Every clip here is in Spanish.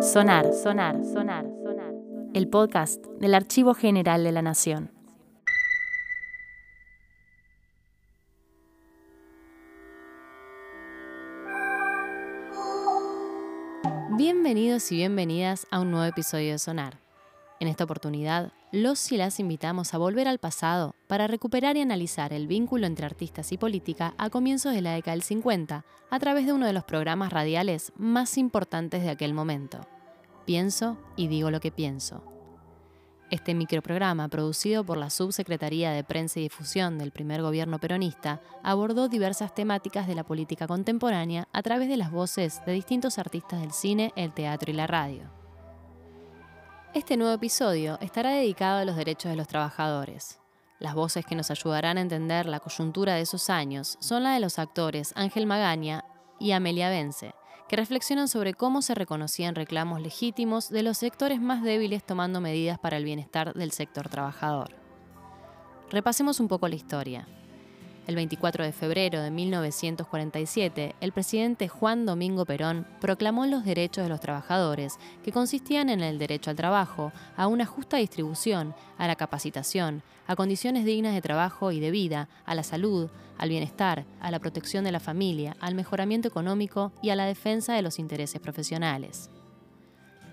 Sonar, sonar, sonar, sonar. El podcast del Archivo General de la Nación. Bienvenidos y bienvenidas a un nuevo episodio de Sonar. En esta oportunidad, los y las invitamos a volver al pasado para recuperar y analizar el vínculo entre artistas y política a comienzos de la década del 50 a través de uno de los programas radiales más importantes de aquel momento. Pienso y digo lo que pienso. Este microprograma, producido por la Subsecretaría de Prensa y Difusión del primer gobierno peronista, abordó diversas temáticas de la política contemporánea a través de las voces de distintos artistas del cine, el teatro y la radio. Este nuevo episodio estará dedicado a los derechos de los trabajadores. Las voces que nos ayudarán a entender la coyuntura de esos años son la de los actores Ángel Magaña y Amelia Vence, que reflexionan sobre cómo se reconocían reclamos legítimos de los sectores más débiles tomando medidas para el bienestar del sector trabajador. Repasemos un poco la historia. El 24 de febrero de 1947, el presidente Juan Domingo Perón proclamó los derechos de los trabajadores, que consistían en el derecho al trabajo, a una justa distribución, a la capacitación, a condiciones dignas de trabajo y de vida, a la salud, al bienestar, a la protección de la familia, al mejoramiento económico y a la defensa de los intereses profesionales.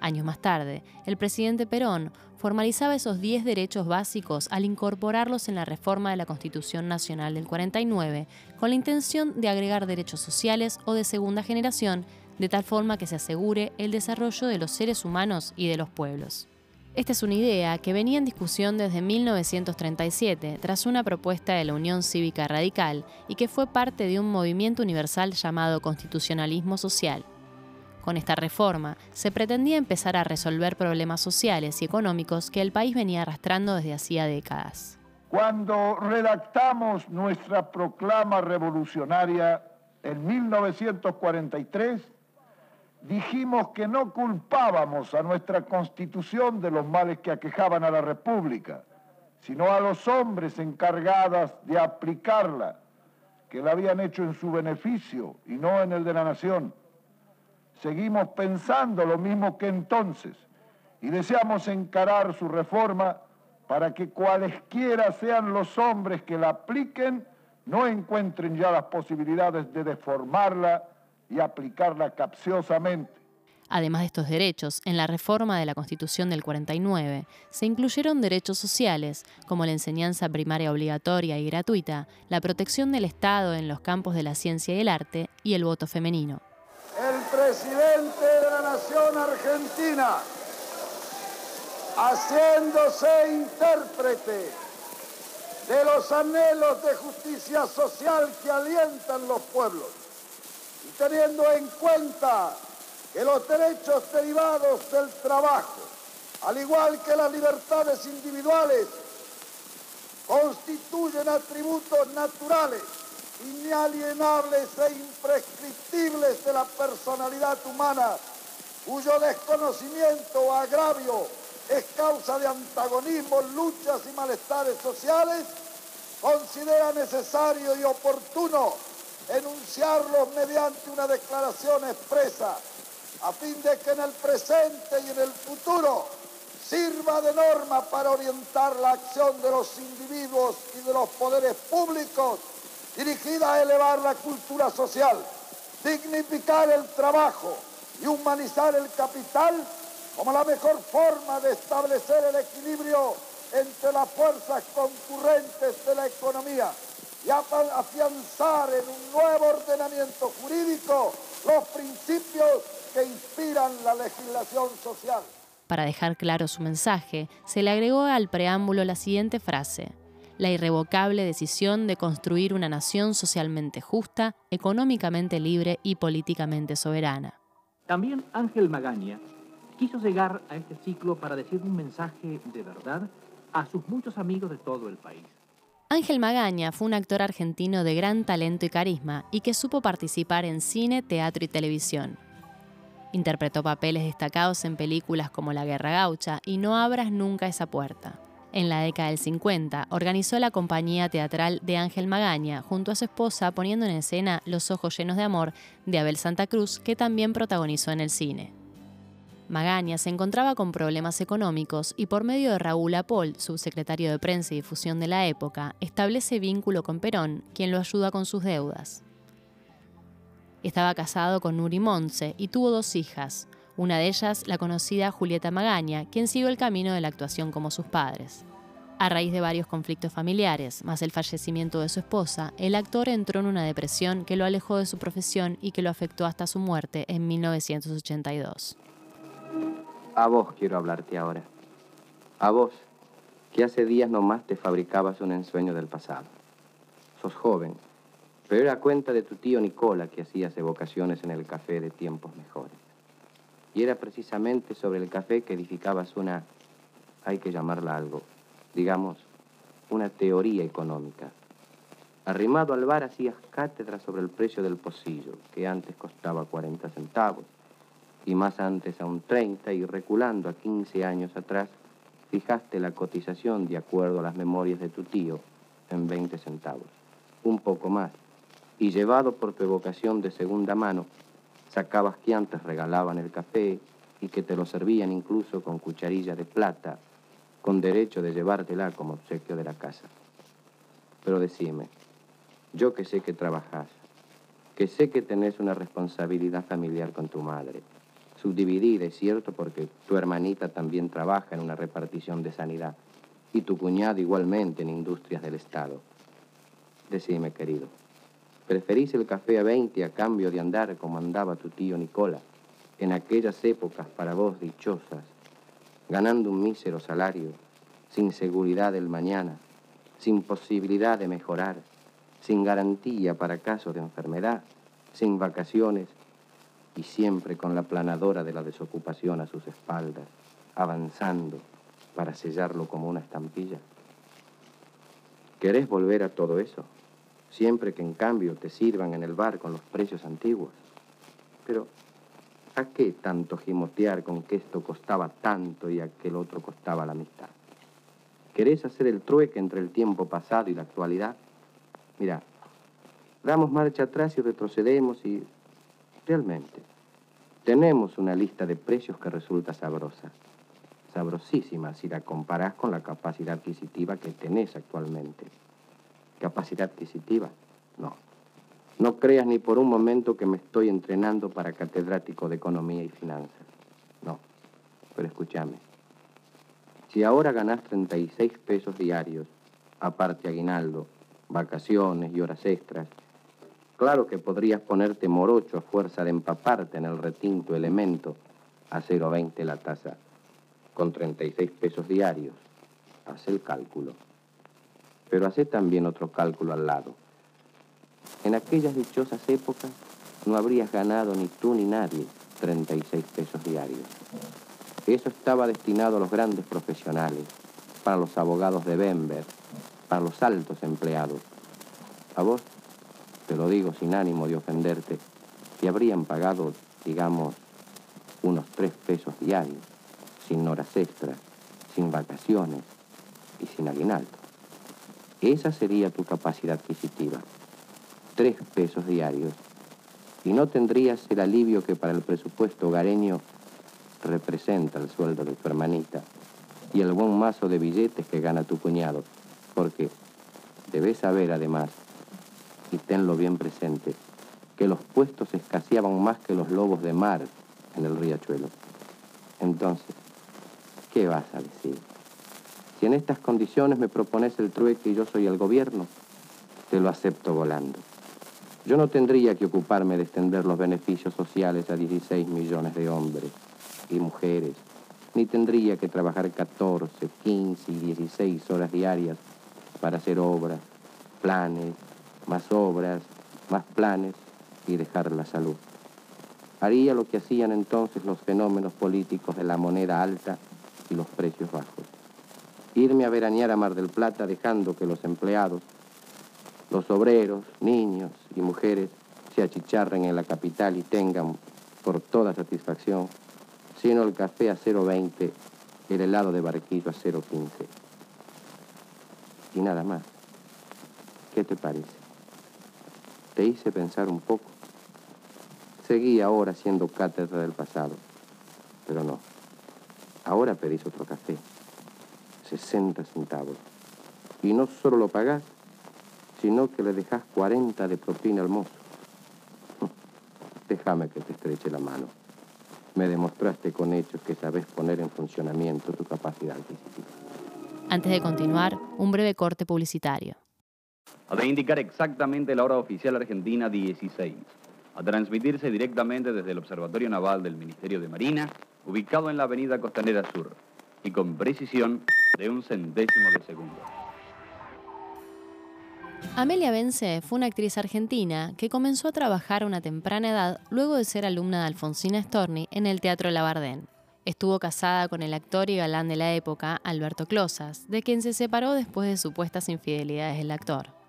Años más tarde, el presidente Perón formalizaba esos 10 derechos básicos al incorporarlos en la reforma de la Constitución Nacional del 49, con la intención de agregar derechos sociales o de segunda generación, de tal forma que se asegure el desarrollo de los seres humanos y de los pueblos. Esta es una idea que venía en discusión desde 1937 tras una propuesta de la Unión Cívica Radical y que fue parte de un movimiento universal llamado constitucionalismo social. Con esta reforma se pretendía empezar a resolver problemas sociales y económicos que el país venía arrastrando desde hacía décadas. Cuando redactamos nuestra proclama revolucionaria en 1943, dijimos que no culpábamos a nuestra constitución de los males que aquejaban a la República, sino a los hombres encargados de aplicarla, que la habían hecho en su beneficio y no en el de la nación seguimos pensando lo mismo que entonces y deseamos encarar su reforma para que cualesquiera sean los hombres que la apliquen, no encuentren ya las posibilidades de deformarla y aplicarla capciosamente. Además de estos derechos, en la reforma de la Constitución del 49 se incluyeron derechos sociales, como la enseñanza primaria obligatoria y gratuita, la protección del Estado en los campos de la ciencia y el arte y el voto femenino presidente de la nación argentina, haciéndose intérprete de los anhelos de justicia social que alientan los pueblos y teniendo en cuenta que los derechos derivados del trabajo, al igual que las libertades individuales, constituyen atributos naturales inalienables e imprescriptibles de la personalidad humana, cuyo desconocimiento o agravio es causa de antagonismos, luchas y malestares sociales, considera necesario y oportuno enunciarlos mediante una declaración expresa, a fin de que en el presente y en el futuro sirva de norma para orientar la acción de los individuos y de los poderes públicos dirigida a elevar la cultura social, dignificar el trabajo y humanizar el capital como la mejor forma de establecer el equilibrio entre las fuerzas concurrentes de la economía y afianzar en un nuevo ordenamiento jurídico los principios que inspiran la legislación social. Para dejar claro su mensaje, se le agregó al preámbulo la siguiente frase la irrevocable decisión de construir una nación socialmente justa, económicamente libre y políticamente soberana. También Ángel Magaña quiso llegar a este ciclo para decir un mensaje de verdad a sus muchos amigos de todo el país. Ángel Magaña fue un actor argentino de gran talento y carisma y que supo participar en cine, teatro y televisión. Interpretó papeles destacados en películas como La Guerra Gaucha y No abras nunca esa puerta. En la década del 50, organizó la compañía teatral de Ángel Magaña, junto a su esposa, poniendo en escena Los ojos llenos de amor de Abel Santa Cruz, que también protagonizó en el cine. Magaña se encontraba con problemas económicos y por medio de Raúl Apol, subsecretario de Prensa y Difusión de la época, establece vínculo con Perón, quien lo ayuda con sus deudas. Estaba casado con Nuri Monse y tuvo dos hijas, una de ellas la conocida Julieta Magaña, quien siguió el camino de la actuación como sus padres. A raíz de varios conflictos familiares, más el fallecimiento de su esposa, el actor entró en una depresión que lo alejó de su profesión y que lo afectó hasta su muerte en 1982. A vos quiero hablarte ahora. A vos, que hace días nomás te fabricabas un ensueño del pasado. Sos joven, pero era cuenta de tu tío Nicola que hacías evocaciones en el café de tiempos mejores. Y era precisamente sobre el café que edificabas una, hay que llamarla algo, digamos, una teoría económica. Arrimado al bar hacías cátedra sobre el precio del pocillo, que antes costaba 40 centavos, y más antes a un 30, y reculando a 15 años atrás, fijaste la cotización de acuerdo a las memorias de tu tío en 20 centavos, un poco más, y llevado por tu evocación de segunda mano, sacabas que antes regalaban el café y que te lo servían incluso con cucharilla de plata con derecho de llevártela como obsequio de la casa. Pero decime, yo que sé que trabajás, que sé que tenés una responsabilidad familiar con tu madre, subdividida, es cierto, porque tu hermanita también trabaja en una repartición de sanidad y tu cuñado igualmente en industrias del Estado. Decime, querido, ¿preferís el café a 20 a cambio de andar como andaba tu tío Nicola en aquellas épocas para vos dichosas ganando un mísero salario, sin seguridad del mañana, sin posibilidad de mejorar, sin garantía para casos de enfermedad, sin vacaciones y siempre con la planadora de la desocupación a sus espaldas, avanzando para sellarlo como una estampilla. ¿Querés volver a todo eso? Siempre que en cambio te sirvan en el bar con los precios antiguos. Pero ¿A qué tanto gimotear con que esto costaba tanto y aquel otro costaba la mitad? ¿Querés hacer el trueque entre el tiempo pasado y la actualidad? Mira, damos marcha atrás y retrocedemos y realmente tenemos una lista de precios que resulta sabrosa. Sabrosísima si la comparás con la capacidad adquisitiva que tenés actualmente. ¿Capacidad adquisitiva? No. No creas ni por un momento que me estoy entrenando para catedrático de economía y finanzas. No, pero escúchame. Si ahora ganas 36 pesos diarios, aparte aguinaldo, vacaciones y horas extras, claro que podrías ponerte morocho a fuerza de empaparte en el retinto elemento a 0,20 la tasa. Con 36 pesos diarios, haz el cálculo. Pero hace también otro cálculo al lado. En aquellas dichosas épocas no habrías ganado ni tú ni nadie 36 pesos diarios. Eso estaba destinado a los grandes profesionales, para los abogados de Bember, para los altos empleados. A vos, te lo digo sin ánimo de ofenderte, te habrían pagado, digamos, unos tres pesos diarios, sin horas extras, sin vacaciones y sin aguinaldo. Esa sería tu capacidad adquisitiva tres pesos diarios y no tendrías el alivio que para el presupuesto hogareño representa el sueldo de tu hermanita y el buen mazo de billetes que gana tu cuñado, porque debes saber además, y tenlo bien presente, que los puestos escaseaban más que los lobos de mar en el riachuelo. Entonces, ¿qué vas a decir? Si en estas condiciones me propones el trueque y yo soy el gobierno, te lo acepto volando. Yo no tendría que ocuparme de extender los beneficios sociales a 16 millones de hombres y mujeres, ni tendría que trabajar 14, 15 y 16 horas diarias para hacer obras, planes, más obras, más planes y dejar la salud. Haría lo que hacían entonces los fenómenos políticos de la moneda alta y los precios bajos. Irme a veranear a Mar del Plata dejando que los empleados los obreros, niños y mujeres se achicharren en la capital y tengan por toda satisfacción, sino el café a 0.20, el helado de barquillo a 0.15. y nada más. ¿Qué te parece? Te hice pensar un poco. Seguí ahora siendo cátedra del pasado, pero no. Ahora pedís otro café. 60 centavos. Y no solo lo pagás, sino que le dejás 40 de propina al mozo. Déjame que te estreche la mano. Me demostraste con hechos que sabes poner en funcionamiento tu capacidad adquisitiva. Antes de continuar, un breve corte publicitario. Ha de indicar exactamente la hora oficial argentina 16. A transmitirse directamente desde el Observatorio Naval del Ministerio de Marina, ubicado en la Avenida Costanera Sur, y con precisión de un centésimo de segundo. Amelia Bence fue una actriz argentina que comenzó a trabajar a una temprana edad luego de ser alumna de Alfonsina Storni en el Teatro Labardén. Estuvo casada con el actor y galán de la época, Alberto Closas, de quien se separó después de supuestas infidelidades del actor.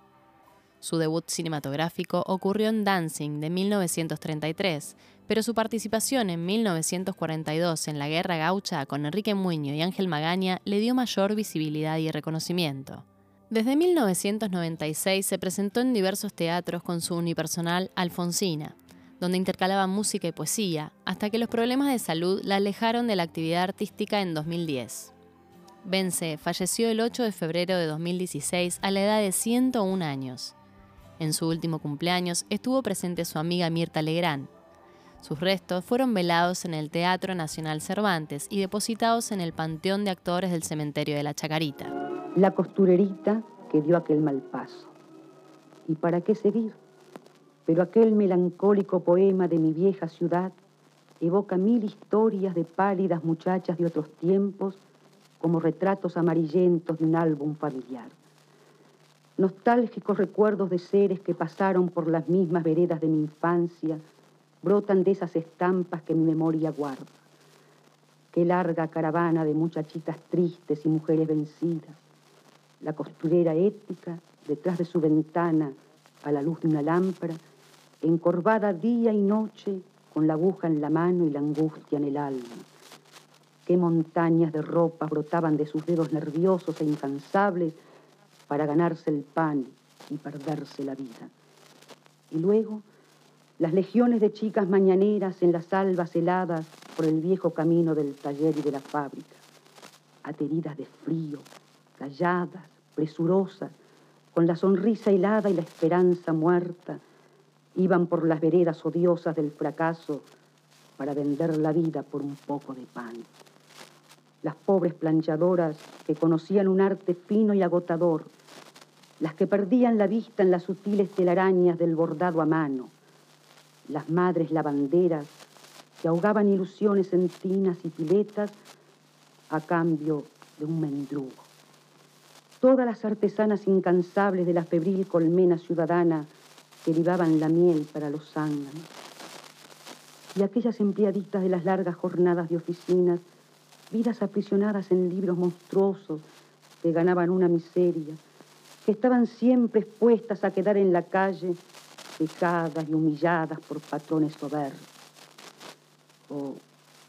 Su debut cinematográfico ocurrió en Dancing de 1933, pero su participación en 1942 en la Guerra Gaucha con Enrique Muño y Ángel Magaña le dio mayor visibilidad y reconocimiento. Desde 1996 se presentó en diversos teatros con su unipersonal Alfonsina, donde intercalaba música y poesía, hasta que los problemas de salud la alejaron de la actividad artística en 2010. Vence falleció el 8 de febrero de 2016 a la edad de 101 años. En su último cumpleaños estuvo presente su amiga Mirta Legrand. Sus restos fueron velados en el Teatro Nacional Cervantes y depositados en el Panteón de Actores del Cementerio de la Chacarita la costurerita que dio aquel mal paso. ¿Y para qué seguir? Pero aquel melancólico poema de mi vieja ciudad evoca mil historias de pálidas muchachas de otros tiempos como retratos amarillentos de un álbum familiar. Nostálgicos recuerdos de seres que pasaron por las mismas veredas de mi infancia brotan de esas estampas que mi memoria guarda. Qué larga caravana de muchachitas tristes y mujeres vencidas la costurera ética, detrás de su ventana, a la luz de una lámpara, encorvada día y noche, con la aguja en la mano y la angustia en el alma. Qué montañas de ropa brotaban de sus dedos nerviosos e incansables para ganarse el pan y perderse la vida. Y luego, las legiones de chicas mañaneras en las albas heladas por el viejo camino del taller y de la fábrica, ateridas de frío, calladas, presurosas, con la sonrisa helada y la esperanza muerta, iban por las veredas odiosas del fracaso para vender la vida por un poco de pan. Las pobres planchadoras que conocían un arte fino y agotador, las que perdían la vista en las sutiles telarañas del bordado a mano, las madres lavanderas que ahogaban ilusiones en tinas y piletas a cambio de un mendrugo todas las artesanas incansables de la febril colmena ciudadana que libaban la miel para los zánganos. Y aquellas empleaditas de las largas jornadas de oficinas, vidas aprisionadas en libros monstruosos que ganaban una miseria, que estaban siempre expuestas a quedar en la calle, pecadas y humilladas por patrones soberbios. Oh,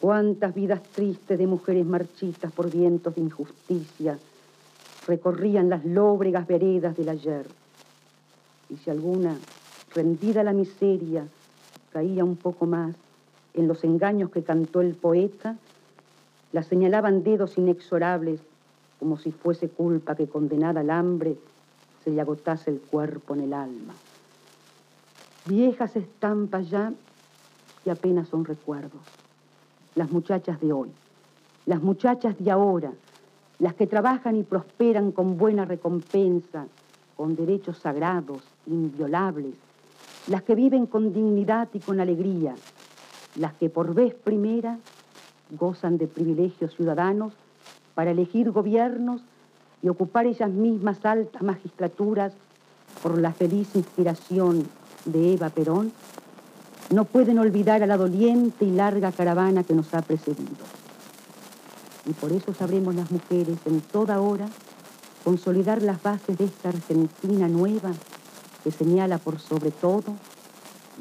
cuántas vidas tristes de mujeres marchitas por vientos de injusticia, recorrían las lóbregas veredas del ayer. Y si alguna, rendida a la miseria, caía un poco más en los engaños que cantó el poeta, la señalaban dedos inexorables como si fuese culpa que condenada al hambre se le agotase el cuerpo en el alma. Viejas estampas ya que apenas son recuerdos. Las muchachas de hoy, las muchachas de ahora, las que trabajan y prosperan con buena recompensa, con derechos sagrados, inviolables, las que viven con dignidad y con alegría, las que por vez primera gozan de privilegios ciudadanos para elegir gobiernos y ocupar ellas mismas altas magistraturas por la feliz inspiración de Eva Perón, no pueden olvidar a la doliente y larga caravana que nos ha precedido y por eso sabremos las mujeres en toda hora consolidar las bases de esta Argentina nueva que señala por sobre todo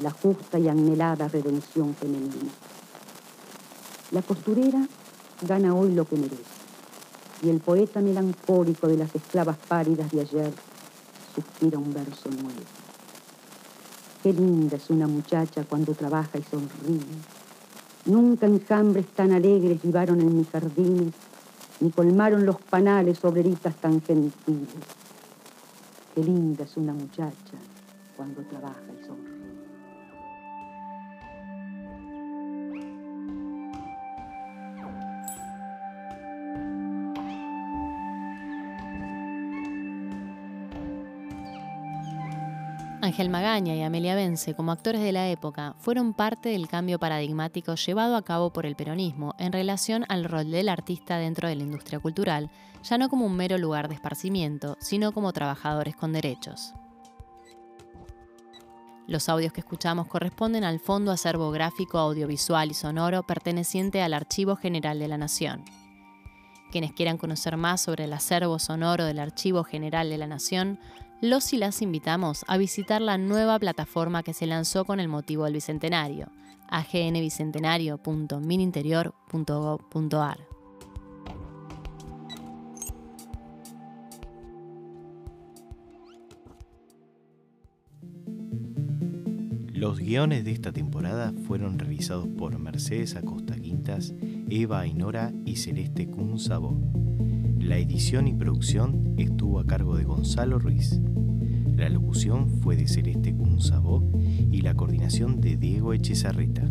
la justa y anhelada redención femenina. La costurera gana hoy lo que merece. Y el poeta melancólico de las esclavas pálidas de ayer suspira un verso nuevo. Qué linda es una muchacha cuando trabaja y sonríe. Nunca enjambres tan alegres libaron en mis jardines, ni colmaron los panales obreritas tan gentiles. Qué linda es una muchacha cuando trabaja y sonríe. Ángel Magaña y Amelia Vence, como actores de la época, fueron parte del cambio paradigmático llevado a cabo por el peronismo en relación al rol del artista dentro de la industria cultural, ya no como un mero lugar de esparcimiento, sino como trabajadores con derechos. Los audios que escuchamos corresponden al Fondo Acervo Gráfico, Audiovisual y Sonoro perteneciente al Archivo General de la Nación. Quienes quieran conocer más sobre el acervo sonoro del Archivo General de la Nación los y las invitamos a visitar la nueva plataforma que se lanzó con el motivo del Bicentenario, agnbicentenario.mininterior.gov.ar. Los guiones de esta temporada fueron realizados por Mercedes Acosta Quintas, Eva Ainora y Celeste Sabó. La edición y producción estuvo a cargo de Gonzalo Ruiz. La locución fue de Celeste Cunzabó y la coordinación de Diego Echezarreta.